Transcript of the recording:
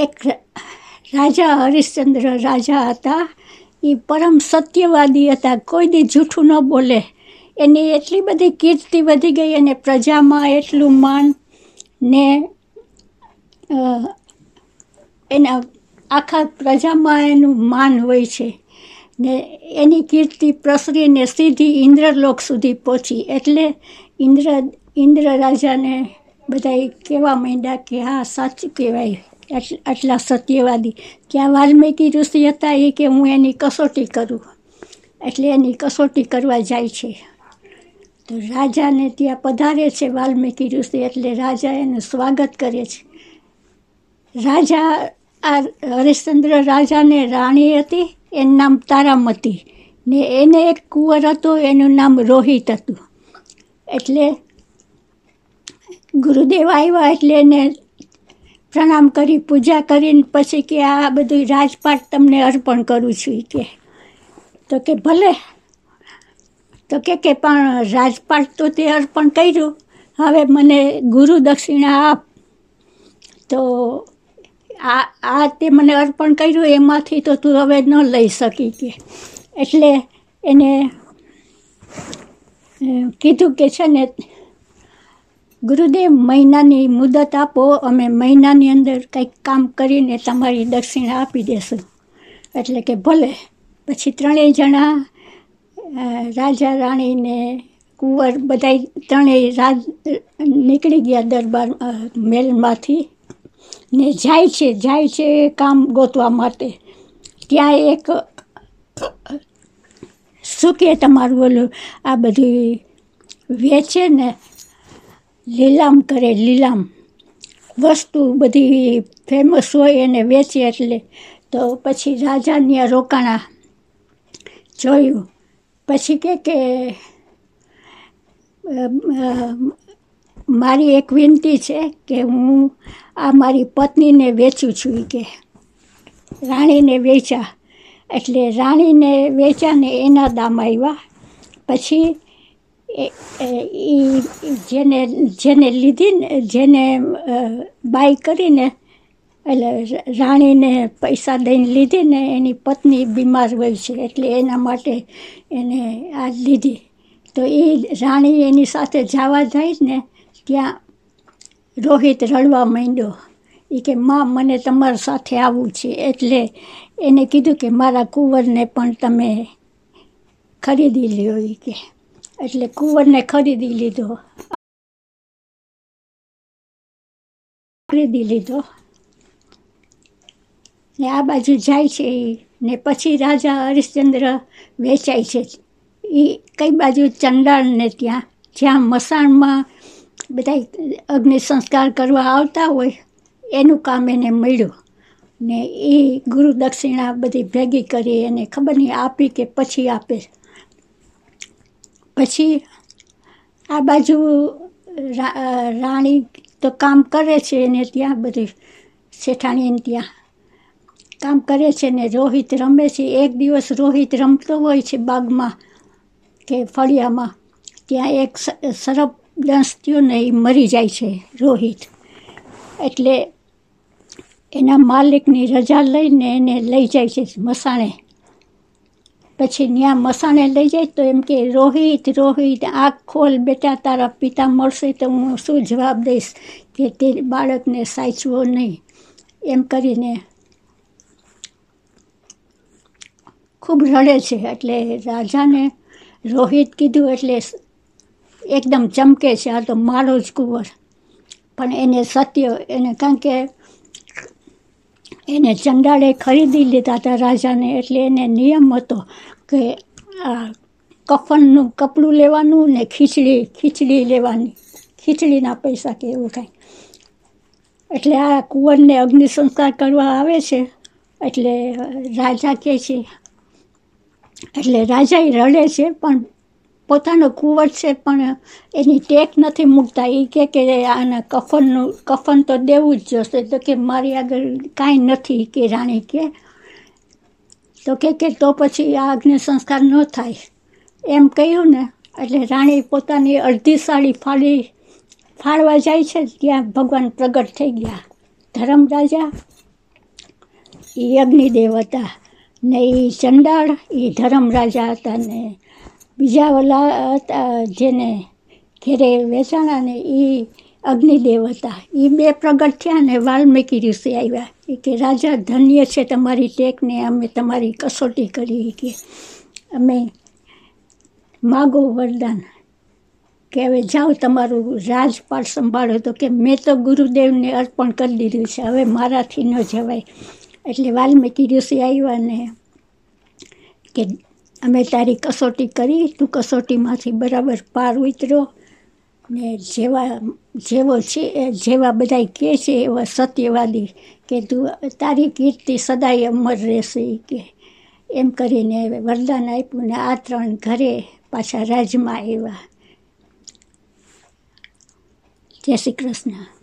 એક રાજા હરિશ્ચંદ્ર રાજા હતા. એ પરમ સત્યવાદી હતા. કોઈ દી જૂઠું ન બોલે. એની એટલી બધી કીર્તિ વધી ગઈ અને પ્રજામાં એટલું માન ને એના આખા પ્રજામાં એનું માન હોય છે. ને એની કીર્તિ પ્રસરીને સીધી ઇન્દ્રલોક સુધી પહોંચી. એટલે ઇન્દ્ર ઇન્દ્ર રાજાને બધા કહેવા માંડ્યા કે હા, સાચું કહેવાય. આટલા સત્યવાદી. ત્યાં વાલ્મીકી ઋષિ હતા એ કે હું એની કસોટી કરું. એટલે એની કસોટી કરવા જાય છે. તો રાજાને ત્યાં પધારે છે વાલ્મીકી ઋષિ એટલે રાજા એનું સ્વાગત કરે છે. રાજા આ હરિશ્ચંદ્ર રાજાને રાણી હતી, એનું નામ તારામતી. ને એને એક કુંવર હતો, એનું નામ રોહિત હતું. એટલે ગુરુદેવ આવ્યા એટલે એને પ્રણામ કરી, પૂજા કરીને પછી કે આ બધું રાજપાટ તમને અર્પણ કરું છું કે. તો કે ભલે. તો કે કે પણ રાજપાટ તો તે અર્પણ કર્યું. હવે મને ગુરુ દક્ષિણા આપ. તો આ આ તે મને અર્પણ કર્યું, એમાંથી તો તું હવે ન લઈ શકી કે. એટલે એને કીધું કે છે ને ગુરુદેવ, મહિનાની મુદત આપો, અમે મહિનાની અંદર કંઈક કામ કરીને તમારી દક્ષિણા આપી દેશું. એટલે કે ભલે, પછી ત્રણેય જણા રાજા રાણીને કુંવર બધા ત્રણેય રાજ, નીકળી ગયા દરબાર મેલમાંથી. ને જાય છે જાય છે કામ ગોતવા માટે. ત્યાં એક, શું કે તમારું ઓલું? આ બધું વેચે ને લીલામ કરે, લીલામ. વસ્તુ બધી ફેમસ હોય એને વેચે એટલે તો પછી રાજાને રોકાણા જોયું. પછી કે કે મારી એક વિનંતી છે કે હું આ મારી પત્નીને વેચું છું કે. રાણીને વેચ્યા. એટલે રાણીને વેચાને એના દામ આવ્યા પછી એ જેને જેને લીધી ને જેને બાય કરીને, એટલે રાણીને પૈસા દઈને લીધી ને એની પત્ની બીમાર હોય છે, એટલે એના માટે એને આ લીધી. તો એ રાણી એની સાથે જવા જાય ને ત્યાં રોહિત રડવા માંડ્યો. એ કે, માં, મને તમારા સાથે આવવું છે. એટલે એને કીધું કે, મારા કુંવરને પણ તમે ખરીદી લ્યો. એ કે એટલે કુંવરને ખરીદી લીધો. ખરીદી લીધો. ને આ બાજુ જાય છે એ ને પછી રાજા હરિશ્ચંદ્ર વેચાય છે. એ કઈ બાજુ? ચંડાળને ત્યાં. જ્યાં મસાણમાં બધા અગ્નિ સંસ્કાર કરવા આવતા હોય, એનું કામ એને મળ્યું. ને એ ગુરુ દક્ષિણા બધી ભેગી કરી, એને ખબર નહીં આપી કે પછી આપે. પછી આ બાજુ રાણી તો કામ કરે છે એને ત્યાં બધી શેઠાણીને ત્યાં કામ કરે છે ને રોહિત રમે છે. એક દિવસ રોહિત રમતો હોય છે બાગમાં કે ફળિયામાં. ત્યાં એક સરપ દંશ થયો ને એ મરી જાય છે રોહિત. એટલે એના માલિકની રજા લઈને એને લઈ જાય છે મસાણે. પછી ત્યાં મસાણે લઈ જાય તો એમ કે, રોહિત રોહિત, આંખ ખોલ બેટા, તારા પિતા મળશે તો હું શું જવાબ દઈશ કે તે બાળકને સાચવો નહીં. એમ કરીને ખૂબ રડે છે. એટલે રાજાને રોહિત કીધું એટલે એકદમ ચમકે છે, આ તો મારો જ કુંવર. પણ એને સત્ય, એને કારણ કે એને ચંડાળે ખરીદી લીધા હતા રાજાને, એટલે એને નિયમ હતો કે, આ કફનનું કપડું લેવાનું ને ખીચડી ખીચડી લેવાની. ખીચડીના પૈસા કે એવું કાંઈ. એટલે આ કુંવરને અગ્નિ સંસ્કાર કરવા આવે છે. એટલે રાજા કહે છે. એટલે રાજા એ રડે છે, પણ પોતાનો કુંવર છે, પણ એની ટેક નથી મૂકતા. એ કે કે આના કફનનું, કફન તો દેવું જ જોશે. તો કે મારી આગળ કાંઈ નથી. કે રાણી કે તો કે કે તો પછી આ અગ્નિ સંસ્કાર ન થાય. એમ કહ્યું ને, એટલે રાણી પોતાની અડધી સાડી ફાડી ફાળવા જાય છે ત્યાં ભગવાન પ્રગટ થઈ ગયા. ધર્મ રાજા એ અગ્નિદેવ હતા ને એ ચંડાળ એ ધર્મરાજા હતા ને બીજા ઓલા હતા જેને ઘેરે વેચાણા ને એ અગ્નિદેવ હતા એ બે પ્રગટ થયા ને વાલ્મીકી ઋષિ આવ્યા. કે, રાજા, ધન્ય છે તમારી ટેકને અમે તમારી કસોટી કરી કે અમે માગો વરદાન. કે હવે જાઓ તમારું રાજપાટ સંભાળો. તો કે, મેં તો ગુરુદેવને અર્પણ કરી દીધું છે. હવે મારાથી ન જવાય. એટલે વાલ્મીકી ઋષિ આવ્યા ને કે, અમે તારી કસોટી કરી. તું કસોટીમાંથી બરાબર પાર ઉતરો. ને જેવા, જેવો છે જેવા બધા કહે છે, એવા સત્યવાદી કે તું તારી કીર્તિ સદાય અમર રહેશે કે એમ કરીને વરદાન આપ્યું ને આ ત્રણ ઘરે પાછા રાજમાં આવ્યા. જય શ્રી કૃષ્ણ.